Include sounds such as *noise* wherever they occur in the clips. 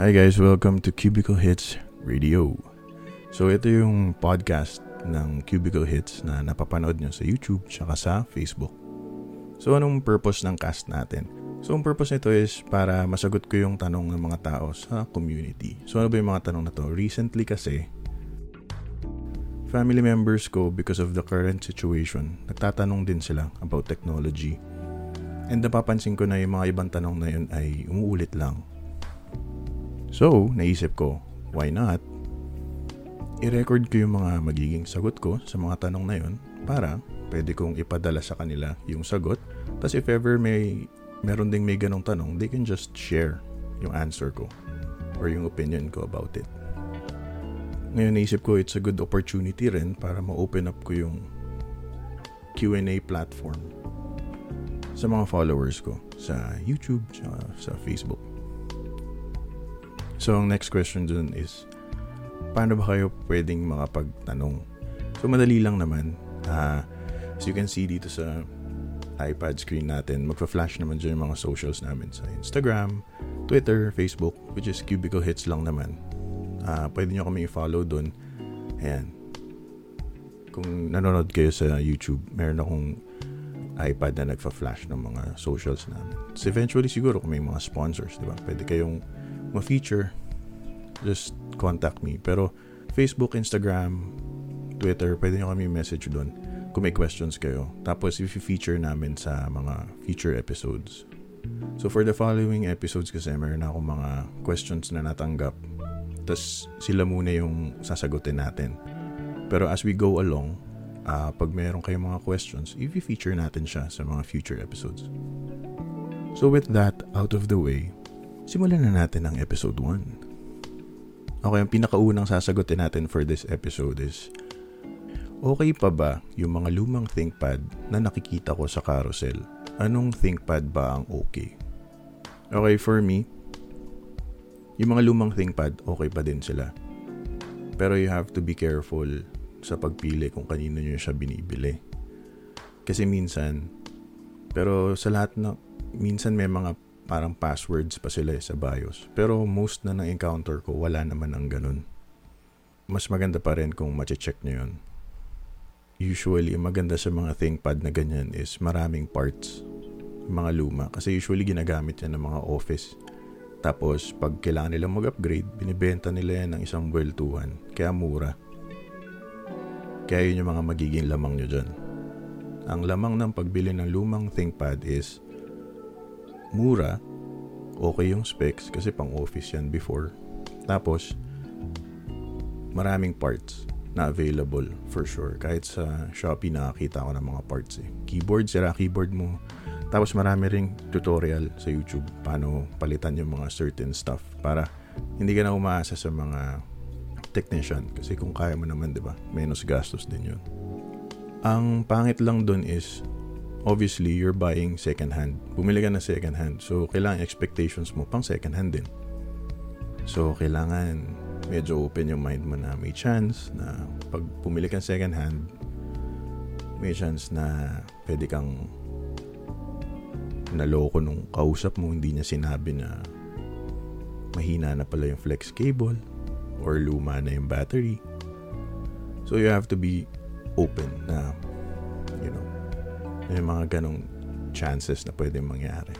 Hi guys, welcome to Cubicle Hits Radio. So ito yung podcast ng Cubicle Hits na napapanood nyo sa YouTube tsaka sa Facebook. So anong purpose ng cast natin? So ang purpose nito is para masagot ko yung tanong ng mga tao sa community. So ano ba yung mga tanong na to? Recently kasi, family members ko because of the current situation, nagtatanong din sila about technology. And napapansin ko na yung mga ibang tanong na yun ay umuulit lang. So, naisip ko, why not? I-record ko yung mga magiging sagot ko sa mga tanong na yun para pwede kong ipadala sa kanila yung sagot. Tapos if ever may meron ding may ganong tanong, they can just share yung answer ko or yung opinion ko about it. Ngayon naisip ko it's a good opportunity rin para ma-open up ko yung Q&A platform sa mga followers ko sa YouTube, sa, sa Facebook. So, ang next question dun is, paano ba kayo pwedeng makapagtanong? So, madali lang naman. Uh, as you can see dito sa iPad screen natin, magpa-flash naman dyan yung mga socials namin sa Instagram, Twitter, Facebook, which is Cubicle Hits lang naman. Uh, pwede nyo kami i-follow dun. Ayan. Kung nanonood kayo sa YouTube, meron akong iPad na nagfa-flash ng mga socials namin. So eventually siguro kung may mga sponsors, di ba? Pwede kayong ma-feature, just contact me. Pero Facebook, Instagram, Twitter, pwede nyo kami message doon kung may questions kayo. Tapos, if feature namin sa mga future episodes. So, for the following episodes kasi, meron akong mga questions na natanggap. Tapos, sila muna yung sasagutin natin. Pero as we go along, uh, pag meron kayong mga questions, i-feature natin siya sa mga future episodes. So with that out of the way, Simulan na natin ang episode 1. Okay, ang pinakaunang sasagutin natin for this episode is, okay pa ba yung mga lumang ThinkPad na nakikita ko sa carousel? Anong ThinkPad ba ang okay? Okay, for me, yung mga lumang ThinkPad, okay pa din sila. Pero you have to be careful sa pagpili kung kanino nyo siya binibili. Kasi minsan, pero sa lahat na, minsan may mga parang passwords pa sila eh, sa BIOS. Pero most na na-encounter ko, wala naman ang ganun. Mas maganda pa rin kung mache-check nyo yun. Usually, maganda sa mga ThinkPad na ganyan is maraming parts. Mga luma. Kasi usually ginagamit yan ng mga office. Tapos, pag kailangan nilang mag-upgrade, binibenta nila yan ng isang buweltuhan. Kaya mura. Kaya yun yung mga magiging lamang nyo dyan. Ang lamang ng pagbili ng lumang ThinkPad is mura, okay yung specs kasi pang office yan before. Tapos, maraming parts na available for sure. Kahit sa Shopee nakakita ko ng mga parts eh. Keyboard, sira keyboard mo. Tapos marami ring tutorial sa YouTube paano palitan yung mga certain stuff para hindi ka na umaasa sa mga technician kasi kung kaya mo naman 'di ba menos gastos din yun ang pangit lang dun is obviously, you're buying second hand. Bumili ka na second hand. So, kailangan expectations mo pang second hand din. So, kailangan medyo open yung mind mo na may chance na pag bumili ka second hand, may chance na pwede kang naloko nung kausap mo, hindi niya sinabi na mahina na pala yung flex cable or luma na yung battery. So you have to be open na you know may mga ganong chances na pwede mangyari.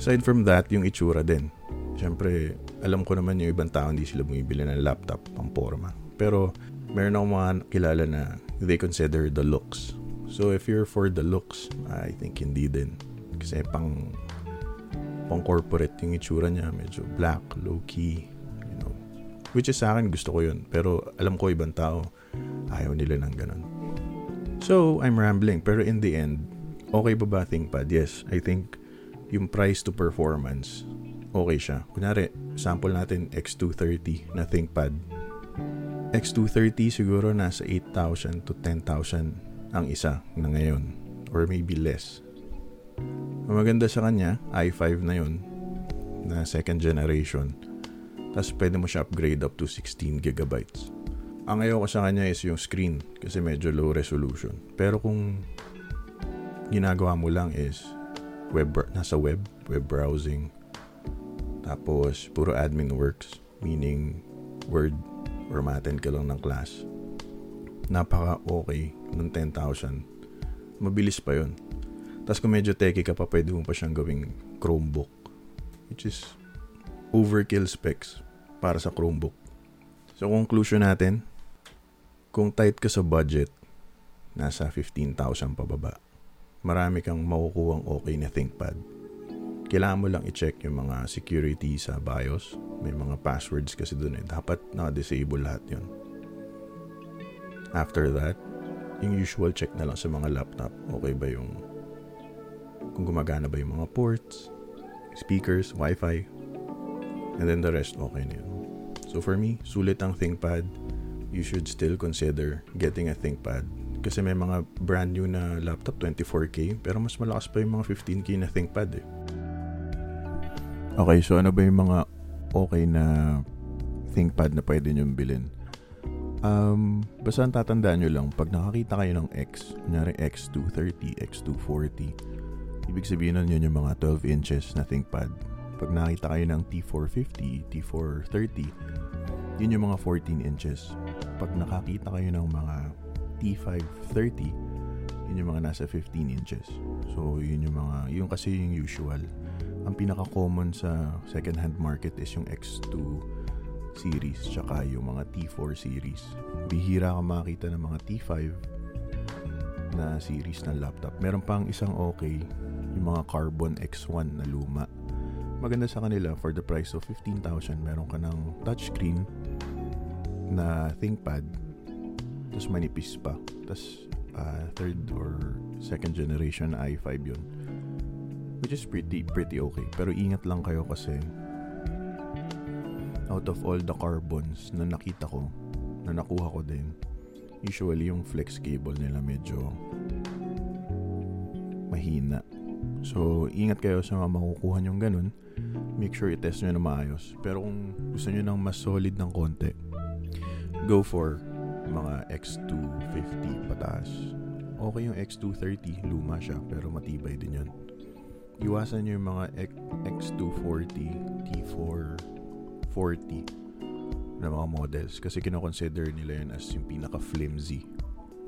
Aside from that, yung itsura din. Siyempre, alam ko naman yung ibang tao hindi sila bumibili ng laptop pang forma. Pero, meron akong mga kilala na they consider the looks. So, if you're for the looks, I think hindi din. Kasi pang pang corporate yung itsura niya. Medyo black, low-key, you know. Which is sa akin, gusto ko yun. Pero alam ko ibang tao, ayaw nila ng ganun. So, I'm rambling. Pero in the end, okay ba ba ThinkPad? Yes, I think yung price to performance, okay siya. Kunwari, sample natin X230 na ThinkPad. X230 siguro nasa 8,000 to 10,000 ang isa na ngayon. Or maybe less. Ang maganda sa kanya, i5 na yun, na second generation. Tapos pwede mo siya upgrade up to 16 gigabytes. Ang ayaw ko sa kanya is yung screen kasi medyo low resolution. Pero kung ginagawa mo lang is web nasa web, web browsing, Tapos, puro admin works. Meaning, Word or ma-attend ka lang ng class. Napaka okay ng 10,000. Mabilis pa yon. Tapos kung medyo techy ka pa, pwede mo pa siyang gawing Chromebook. Which is overkill specs para sa Chromebook. So, conclusion natin, kung tight ka sa budget, nasa 15,000 pababa, marami kang makukuhang okay na ThinkPad kailangan mo lang i-check yung mga security sa BIOS. May mga passwords kasi doon eh. Dapat na-disable lahat yun. After that, yung usual check na lang sa mga laptop. Okay ba yung kung gumagana ba yung mga ports, speakers, wifi, and then the rest okay na yun. So for me, sulit ang ThinkPad. You should still consider getting a ThinkPad kasi may mga brand new na laptop 24K pero mas malakas pa yung mga 15K na ThinkPad eh. Okay, so ano ba yung mga okay na ThinkPad na pwede nyo bilhin? Um, basta ang tatandaan nyo lang, pag nakakita kayo ng X, kunyari X230, X240, ibig sabihin nun yun yung mga 12 inches na ThinkPad. Pag nakita kayo ng T450, T430, yun yung mga 14 inches. Pag nakakita kayo ng mga T530, yun yung mga nasa 15 inches. So, yun yung mga, yun kasi yung usual ang pinaka-common sa second-hand market is yung X2 series tsaka yung mga T4 series. Bihira ka makita ng mga T5 na series ng laptop. Meron pang isang okay, yung mga Carbon X1 na luma. Maganda sa kanila for the price of 15,000. Meron ka ng touchscreen na ThinkPad tapos manipis pa. Tapos uh, third or second generation na i5 yun. Which is pretty pretty okay. Pero ingat lang kayo kasi out of all the carbons na nakita ko na nakuha ko din usually yung flex cable nila medyo mahina. So ingat kayo sa mga makukuha nyong ganun. Make sure i-test nyo na maayos. Pero kung gusto nyo ng mas solid ng konti go for mga X250 pataas okay yung X230 luma siya pero matibay din yun iwasan nyo yung mga X240, T440 na mga models kasi kinoconsider nila yun as yung pinaka-flimsy.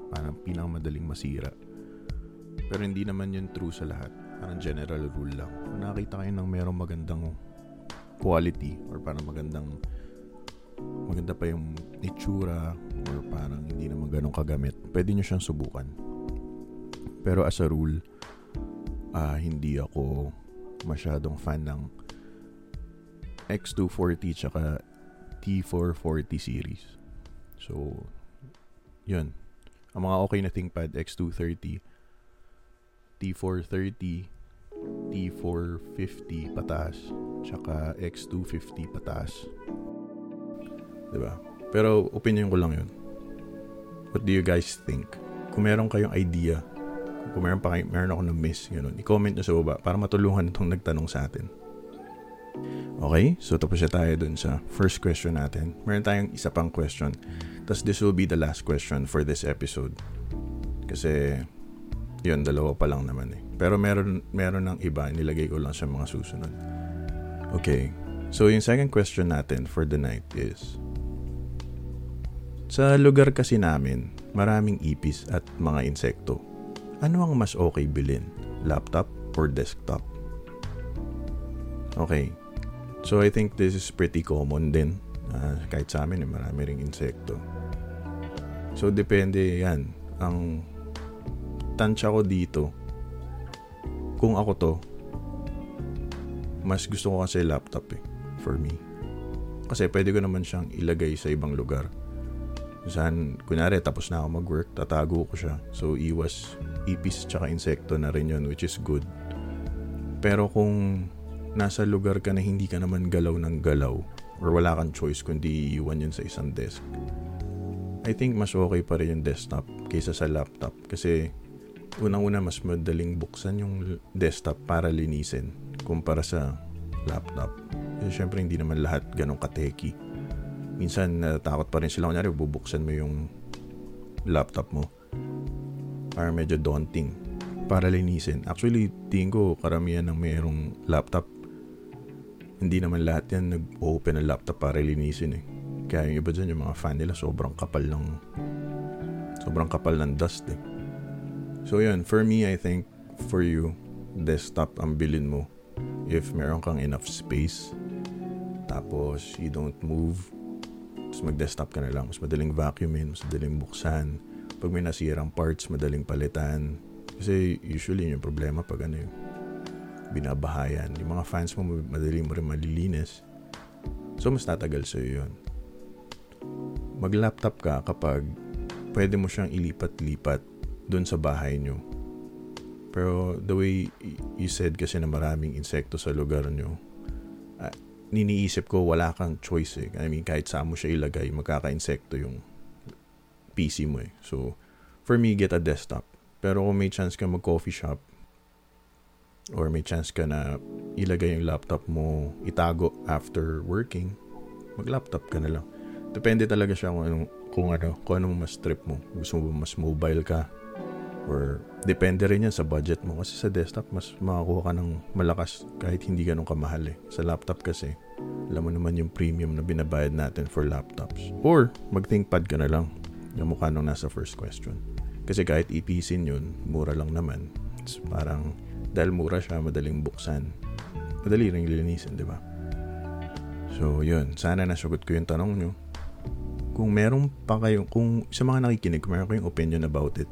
Parang pinakamadaling masira. Pero hindi naman yun true sa lahat. Parang general rule lang. Kung nakita kayo ng merong magandang quality or parang magandang maganda pa yung itsura or parang hindi naman ganun kagamit, pwede nyo siyang subukan. Pero as a rule, uh, hindi ako masyadong fan ng X240 tsaka T440 series. So, yun. Ang mga okay na ThinkPad X230, T430, T450 pataas, tsaka X250 pataas. Diba? Pero opinion ko lang yun. What do you guys think? Kung meron kayong idea kung meron pa kayo, meron ako na miss, yun, i-comment nyo sa baba para matulungan itong nagtanong sa atin. Okay, so tapos na tayo dun sa first question natin. Meron tayong isa pang question. Tapos this will be the last question for this episode. Kasi, yun, dalawa pa lang naman eh. Pero meron, meron ng iba, nilagay ko lang sa mga susunod. Okay, so yung second question natin for the night is, sa lugar kasi namin, maraming ipis at mga insekto. Ano ang mas okay bilhin? Laptop or desktop? Okay. So I think this is pretty common din. Uh, kahit sa amin, eh, marami ring insekto. So depende yan. Ang tansya ko dito, kung ako to, mas gusto ko kasi laptop eh, for me. Kasi pwede ko naman siyang ilagay sa ibang lugar saan, kunyari, tapos na ako mag-work, tatago ko siya. So, iwas ipis tsaka insekto na rin yun, which is good. Pero kung nasa lugar ka na hindi ka naman galaw ng galaw, or wala kang choice kundi iiwan yun sa isang desk, I think mas okay pa rin yung desktop kaysa sa laptop. Kasi, unang-una, mas madaling buksan yung desktop para linisin kumpara sa laptop. Kasi syempre, hindi naman lahat ganun kateki minsan natatakot pa rin sila. Kunyari bubuksan mo yung laptop mo. Para medyo daunting. Para linisin. Actually tingin ko karamihan ng mayroong laptop. Hindi naman lahat yan nag-open ng laptop para linisin eh. Kaya yung iba dyan, yung mga fan nila, sobrang kapal ng sobrang kapal ng dust eh. So yun, for me, I think, for you, desktop ang bilin mo. If meron kang enough space tapos you don't move tapos mag-desktop ka na lang mas madaling vacuumin mas madaling buksan pag may nasirang parts madaling palitan kasi usually yung problema pag ano yung binabahayan. Yung mga fans mo, madali mo rin malilinis. So, mas tatagal sa'yo yun. Mag-laptop ka kapag pwede mo siyang ilipat-lipat doon sa bahay nyo. Pero the way you said kasi na maraming insekto sa lugar nyo, niniisip ko wala kang choice eh. I mean, kahit saan mo siya ilagay, magkaka-insekto yung PC mo eh. So, for me, get a desktop. Pero kung may chance ka mag-coffee shop, or may chance ka na ilagay yung laptop mo, itago after working, mag-laptop ka na lang. Depende talaga siya kung anong, kung ano, kung anong mas trip mo. Gusto mo ba mas mobile ka? Or depende rin yan sa budget mo. Kasi sa desktop, mas makakuha ka ng malakas kahit hindi ganun kamahal eh. Sa laptop kasi, alam mo naman yung premium na binabayad natin for laptops. Or, mag-ThinkPad ka na lang. Yung mukha nung nasa first question. Kasi kahit ipisin yun, mura lang naman. It's parang dahil mura siya, madaling buksan. Madali rin linisin, di ba? So, yun. Sana nasagot ko yung tanong nyo. Kung meron pa kayo, kung sa mga nakikinig, kung meron kayong opinion about it,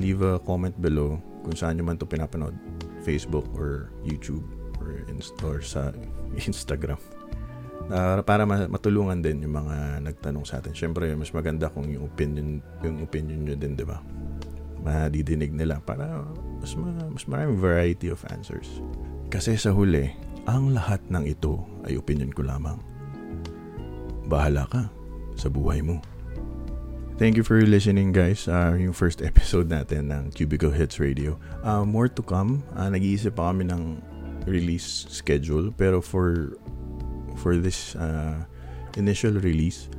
leave a comment below kung saan nyo man ito pinapanood. Facebook or YouTube or, inst- or sa *laughs* Instagram. Uh, para matulungan din yung mga nagtanong sa atin. Siyempre, mas maganda kung yung opinion, yung opinion nyo din, di ba? Madidinig nila para mas, ma- mas maraming variety of answers. Kasi sa huli, ang lahat ng ito ay opinion ko lamang. Bahala ka sa buhay mo. Thank you for listening guys. Uh, yung first *laughs* episode natin ng Cubicle Hits Radio. Uh, more to come. Uh, nag-iisip pa kami ng release schedule. Pero for for this uh, initial release,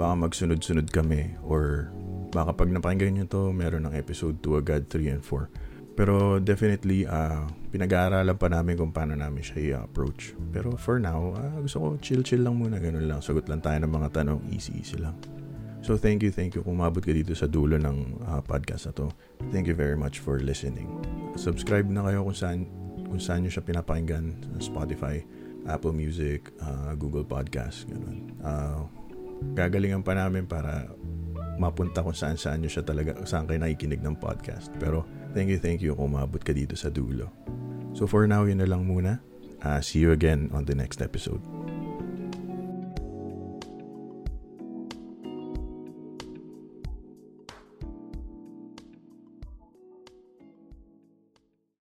baka magsunod-sunod kami or baka pag napakinggan nyo to, meron ng episode 2 agad, 3 and 4. Pero definitely, uh, pinag-aaralan pa namin kung paano namin siya i-approach. Pero for now, uh, gusto ko chill-chill lang muna, ganun lang. Sagot lang tayo ng mga tanong, easy-easy lang. So thank you, thank you kung mabot ka dito sa dulo ng uh, podcast na to. Thank you very much for listening. Subscribe na kayo kung saan, kung saan nyo siya pinapakinggan sa Spotify, Apple Music, uh, Google Podcast, ganun. Uh, gagalingan pa namin para mapunta kung saan saan nyo siya talaga, saan kayo nakikinig ng podcast. Pero Thank you, thank you kung umabot ka dito sa dulo. So for now, yun na lang muna. Uh, see you again on the next episode.